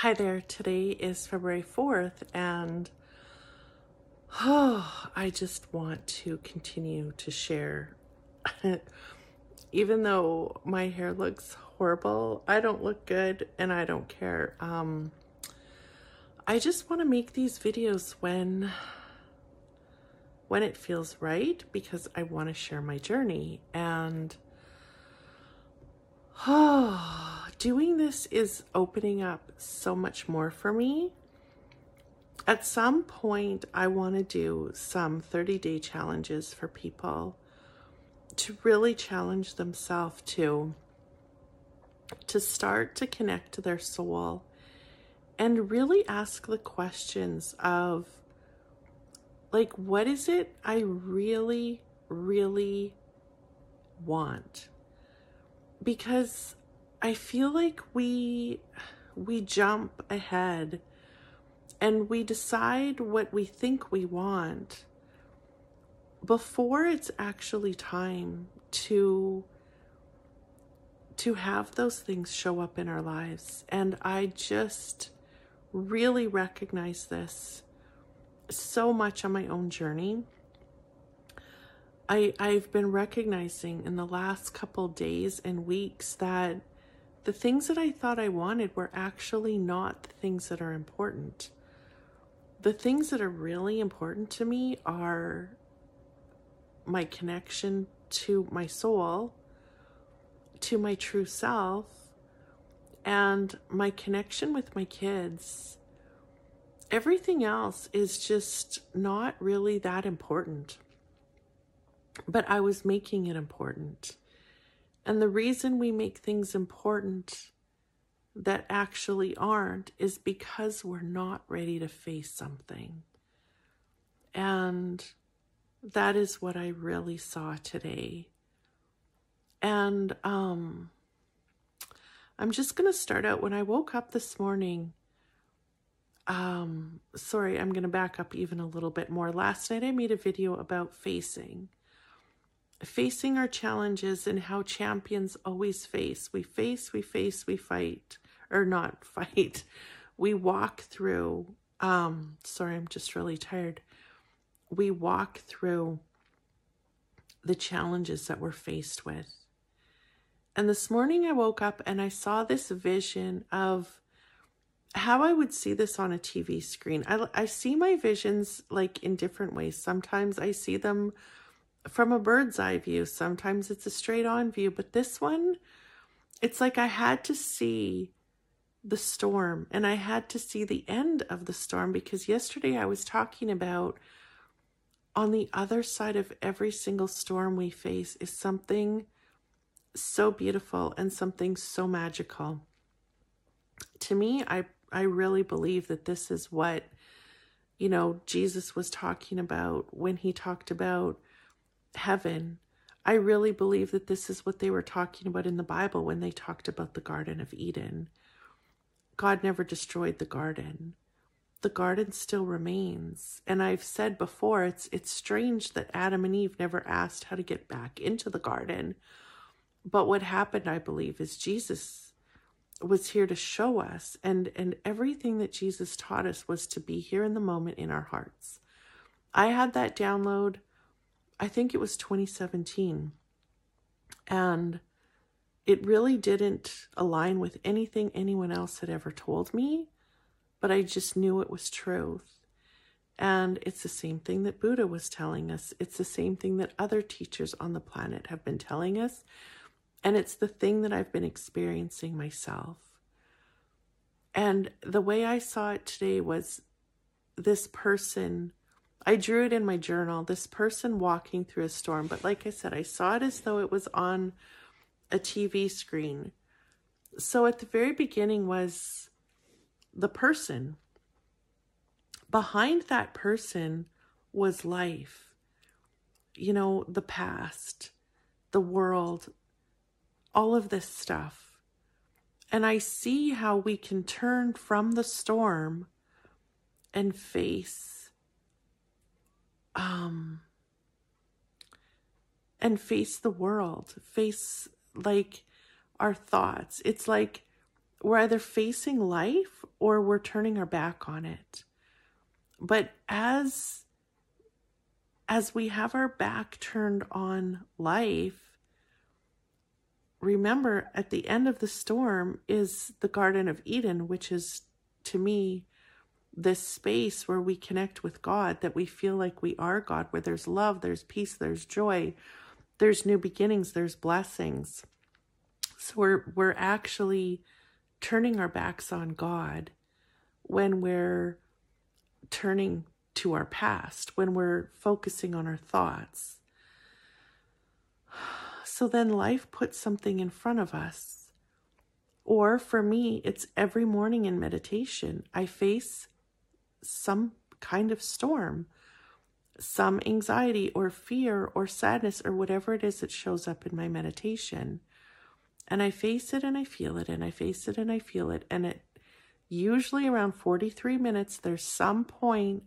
Hi there. Today is February 4th, and oh, I just want to continue to share. Even though my hair looks horrible, I don't look good and I don't care. Um, I just want to make these videos when when it feels right because I want to share my journey and oh doing this is opening up so much more for me. At some point, I want to do some 30 day challenges for people to really challenge themselves to to start to connect to their soul and really ask the questions of like what is it I really really want because I feel like we we jump ahead and we decide what we think we want before it's actually time to to have those things show up in our lives and I just really recognize this so much on my own journey. I I've been recognizing in the last couple days and weeks that the things that I thought I wanted were actually not the things that are important. The things that are really important to me are my connection to my soul, to my true self, and my connection with my kids. Everything else is just not really that important. But I was making it important. And the reason we make things important that actually aren't is because we're not ready to face something. And that is what I really saw today. And um, I'm just going to start out. When I woke up this morning, um, sorry, I'm going to back up even a little bit more. Last night I made a video about facing facing our challenges and how champions always face. We face, we face, we fight, or not fight. We walk through. Um, sorry, I'm just really tired. We walk through the challenges that we're faced with. And this morning I woke up and I saw this vision of how I would see this on a TV screen. I, I see my visions like in different ways. Sometimes I see them from a bird's eye view. Sometimes it's a straight on view, but this one, it's like I had to see the storm and I had to see the end of the storm because yesterday I was talking about on the other side of every single storm we face is something so beautiful and something so magical. To me, I I really believe that this is what you know Jesus was talking about when he talked about heaven. I really believe that this is what they were talking about in the Bible when they talked about the Garden of Eden. God never destroyed the garden. The garden still remains. And I've said before, it's it's strange that Adam and Eve never asked how to get back into the garden. But what happened, I believe, is Jesus was here to show us and and everything that Jesus taught us was to be here in the moment in our hearts. I had that download I think it was 2017. And it really didn't align with anything anyone else had ever told me, but I just knew it was truth. And it's the same thing that Buddha was telling us. It's the same thing that other teachers on the planet have been telling us. And it's the thing that I've been experiencing myself. And the way I saw it today was this person I drew it in my journal, this person walking through a storm. But like I said, I saw it as though it was on a TV screen. So at the very beginning was the person. Behind that person was life, you know, the past, the world, all of this stuff. And I see how we can turn from the storm and face um and face the world face like our thoughts it's like we're either facing life or we're turning our back on it. But as as we have our back turned on life, remember at the end of the storm is the Garden of Eden, which is to me this space where we connect with God, that we feel like we are God, where there's love, there's peace, there's joy, there's new beginnings, there's blessings. So we're we're actually turning our backs on God when we're turning to our past, when we're focusing on our thoughts. So then life puts something in front of us. Or for me, it's every morning in meditation. I face some kind of storm, some anxiety or fear or sadness or whatever it is that shows up in my meditation. And I face it and I feel it and I face it and I feel it. And it usually around 43 minutes, there's some point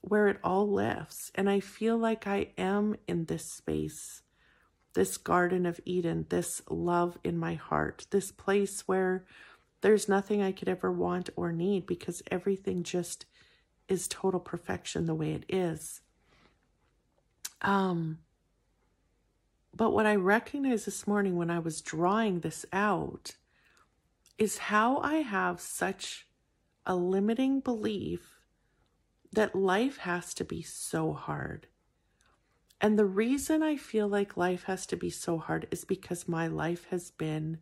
where it all lifts. And I feel like I am in this space, this Garden of Eden, this love in my heart, this place where there's nothing I could ever want or need because everything just is total perfection the way it is. Um, but what I recognized this morning when I was drawing this out is how I have such a limiting belief that life has to be so hard. And the reason I feel like life has to be so hard is because my life has been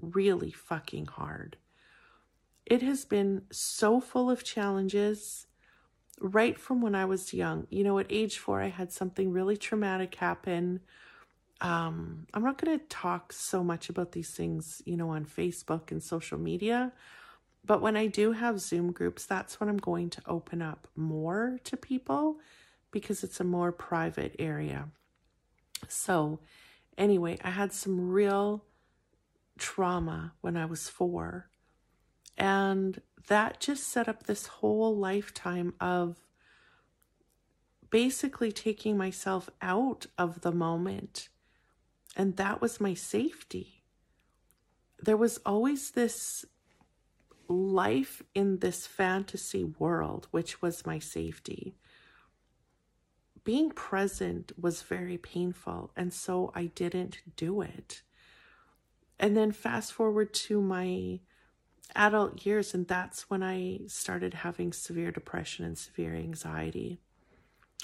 really fucking hard. It has been so full of challenges right from when I was young. You know, at age four, I had something really traumatic happen um, I'm not going to talk so much about these things, you know, on Facebook and social media. But when I do have Zoom groups, that's when I'm going to open up more to people because it's a more private area. So, anyway, I had some real trauma when I was four. And that just set up this whole lifetime of basically taking myself out of the moment and that was my safety. There was always this life in this fantasy world, which was my safety. Being present was very painful, and so I didn't do it. And then fast forward to my adult years, and that's when I started having severe depression and severe anxiety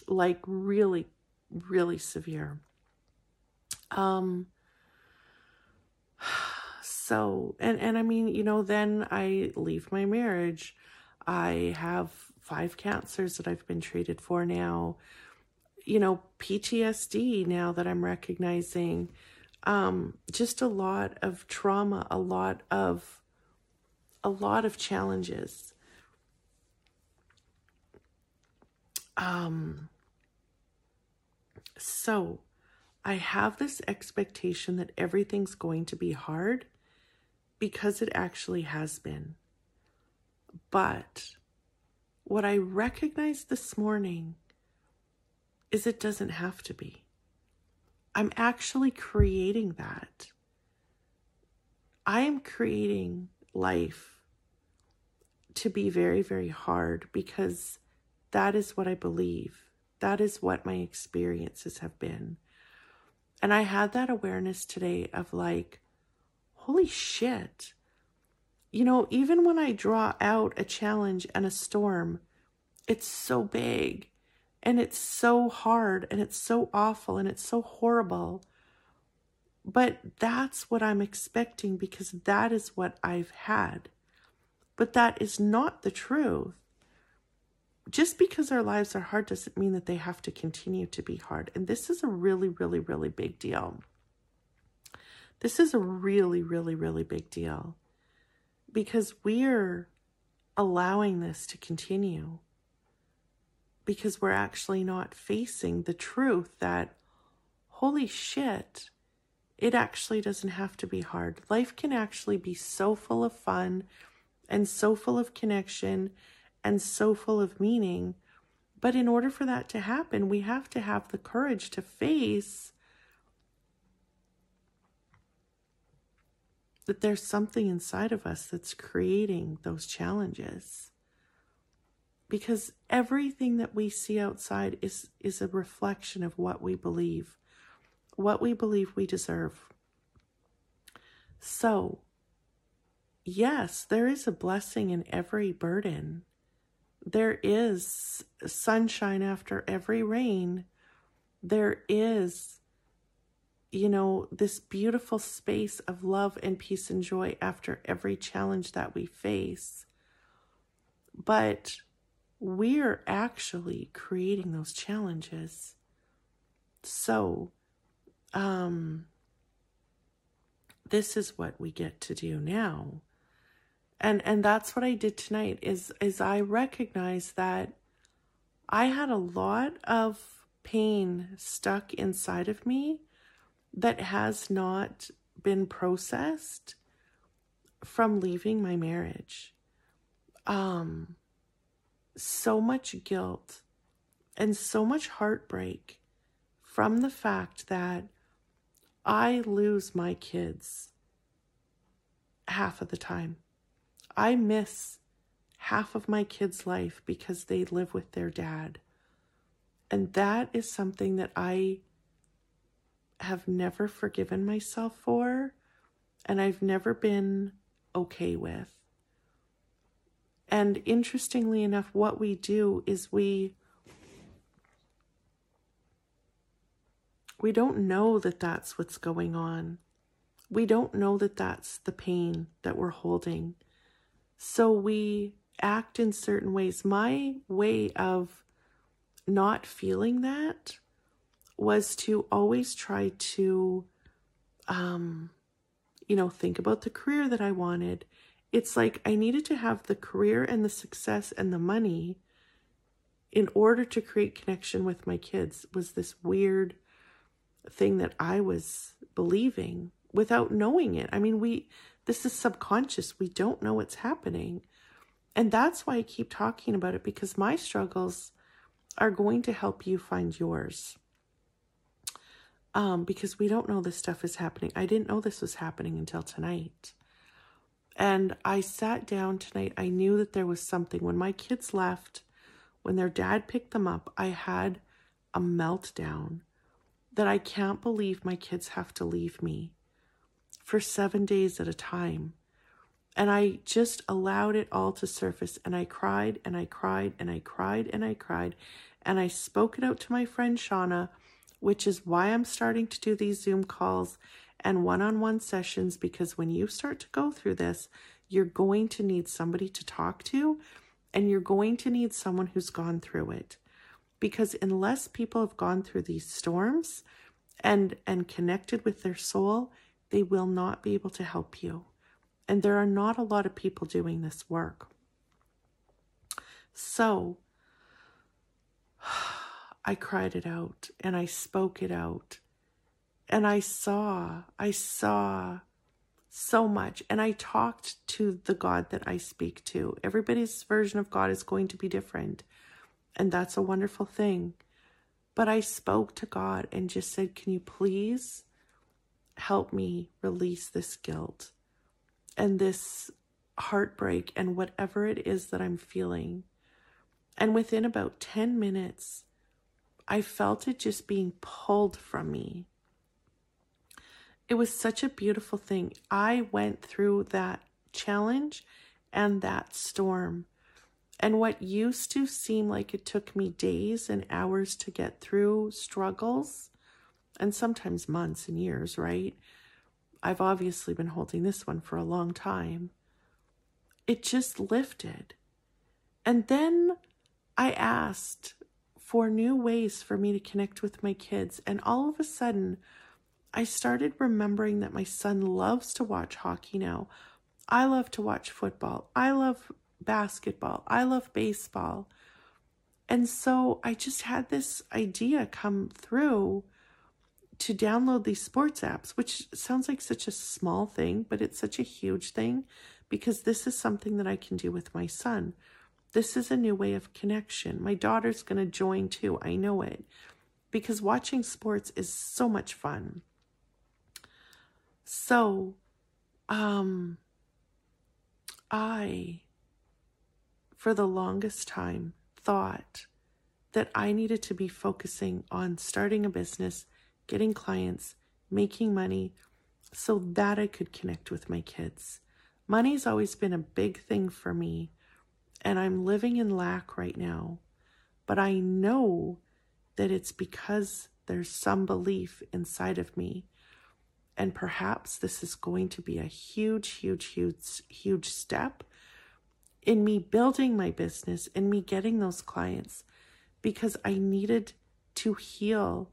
like really, really severe. Um, so, and, and I mean, you know, then I leave my marriage. I have five cancers that I've been treated for now. You know, PTSD now that I'm recognizing. Um, just a lot of trauma, a lot of, a lot of challenges. Um, so I have this expectation that everything's going to be hard because it actually has been. But what I recognized this morning is it doesn't have to be. I'm actually creating that. I am creating life to be very, very hard because that is what I believe. That is what my experiences have been. And I had that awareness today of like, holy shit. You know, even when I draw out a challenge and a storm, it's so big and it's so hard and it's so awful and it's so horrible. But that's what I'm expecting because that is what I've had. But that is not the truth just because our lives are hard doesn't mean that they have to continue to be hard. And this is a really, really, really big deal. This is a really, really, really big deal because we're allowing this to continue because we're actually not facing the truth that, holy shit, it actually doesn't have to be hard. Life can actually be so full of fun and so full of connection and so full of meaning. But in order for that to happen, we have to have the courage to face that there's something inside of us that's creating those challenges. Because everything that we see outside is, is a reflection of what we believe, what we believe we deserve. So, yes, there is a blessing in every burden. There is sunshine after every rain. There is, you know, this beautiful space of love and peace and joy after every challenge that we face. But we're actually creating those challenges. So, um, this is what we get to do now and and that's what i did tonight is is i recognized that i had a lot of pain stuck inside of me that has not been processed from leaving my marriage um so much guilt and so much heartbreak from the fact that I lose my kids half of the time. I miss half of my kids' life because they live with their dad. And that is something that I have never forgiven myself for, and I've never been okay with. And interestingly enough, what we do is we we don't know that that's what's going on. We don't know that that's the pain that we're holding. So we act in certain ways. My way of not feeling that was to always try to, um, you know, think about the career that I wanted. It's like I needed to have the career and the success and the money in order to create connection with my kids was this weird thing that I was believing without knowing it. I mean, we this is subconscious. We don't know what's happening. And that's why I keep talking about it because my struggles are going to help you find yours. Um, because we don't know this stuff is happening. I didn't know this was happening until tonight. And I sat down tonight. I knew that there was something. When my kids left, when their dad picked them up, I had a meltdown that I can't believe my kids have to leave me for seven days at a time. And I just allowed it all to surface. And I cried and I cried and I cried and I cried. And I spoke it out to my friend Shauna, which is why I'm starting to do these Zoom calls and one on one sessions. Because when you start to go through this, you're going to need somebody to talk to and you're going to need someone who's gone through it because unless people have gone through these storms and and connected with their soul they will not be able to help you. And there are not a lot of people doing this work. So i cried it out and i spoke it out. And i saw i saw so much. And i talked to the god that i speak to. Everybody's version of god is going to be different. And that's a wonderful thing. But I spoke to God and just said, Can you please help me release this guilt and this heartbreak and whatever it is that I'm feeling? And within about 10 minutes, I felt it just being pulled from me. It was such a beautiful thing. I went through that challenge and that storm and what used to seem like it took me days and hours to get through struggles, and sometimes months and years, right? I've obviously been holding this one for a long time. It just lifted. And then I asked for new ways for me to connect with my kids. And all of a sudden, I started remembering that my son loves to watch hockey now. I love to watch football. I love basketball. I love baseball. And so I just had this idea come through to download these sports apps, which sounds like such a small thing, but it's such a huge thing because this is something that I can do with my son. This is a new way of connection. My daughter's going to join too. I know it because watching sports is so much fun. So um, I, for the longest time, thought that I needed to be focusing on starting a business, getting clients, making money so that I could connect with my kids. Money's always been a big thing for me, and I'm living in lack right now. But I know that it's because there's some belief inside of me. And perhaps this is going to be a huge, huge, huge, huge step in me building my business and me getting those clients because I needed to heal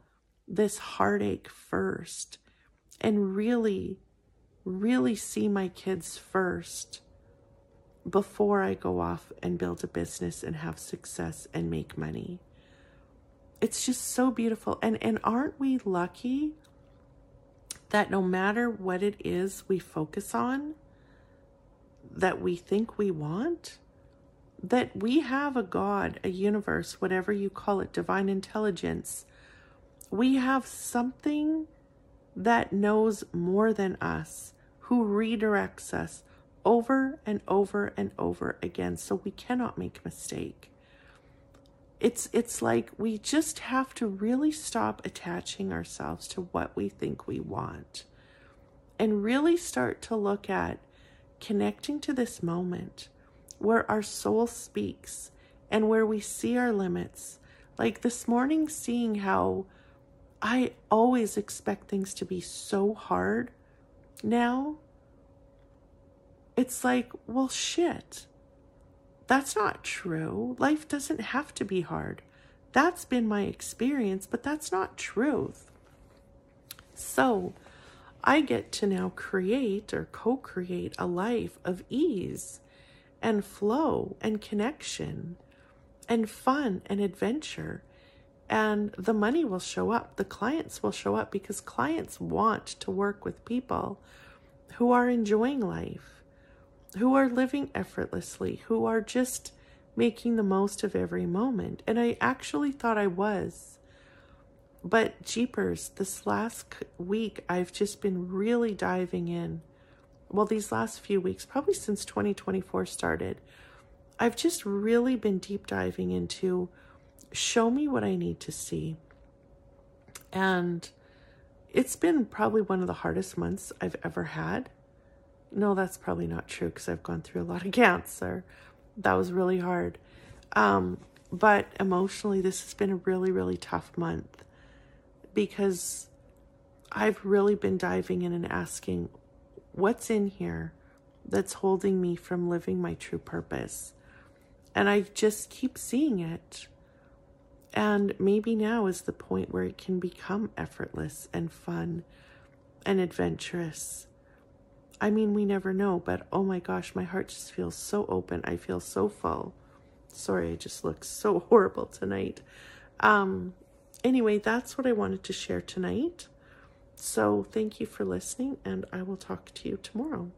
this heartache first and really, really see my kids first before I go off and build a business and have success and make money. It's just so beautiful. And and aren't we lucky that no matter what it is we focus on that we think we want, that we have a God, a universe, whatever you call it, divine intelligence. We have something that knows more than us, who redirects us over and over and over again so we cannot make a mistake. It's it's like we just have to really stop attaching ourselves to what we think we want and really start to look at connecting to this moment where our soul speaks and where we see our limits. Like this morning, seeing how I always expect things to be so hard now. It's like, well, shit. That's not true. Life doesn't have to be hard. That's been my experience, but that's not truth. So, I get to now create or co create a life of ease and flow and connection and fun and adventure. And the money will show up, the clients will show up because clients want to work with people who are enjoying life, who are living effortlessly, who are just making the most of every moment. And I actually thought I was. But jeepers, this last week, I've just been really diving in well, these last few weeks, probably since 2024 started, I've just really been deep diving into show me what I need to see. And it's been probably one of the hardest months I've ever had. No, that's probably not true because I've gone through a lot of cancer. That was really hard. Um, but emotionally, this has been a really, really tough month because I've really been diving in and asking, what's in here that's holding me from living my true purpose? And I just keep seeing it. And maybe now is the point where it can become effortless and fun and adventurous. I mean, we never know, but oh my gosh, my heart just feels so open. I feel so full. Sorry, I just look so horrible tonight. Um, anyway, that's what I wanted to share tonight. So thank you for listening, and I will talk to you tomorrow.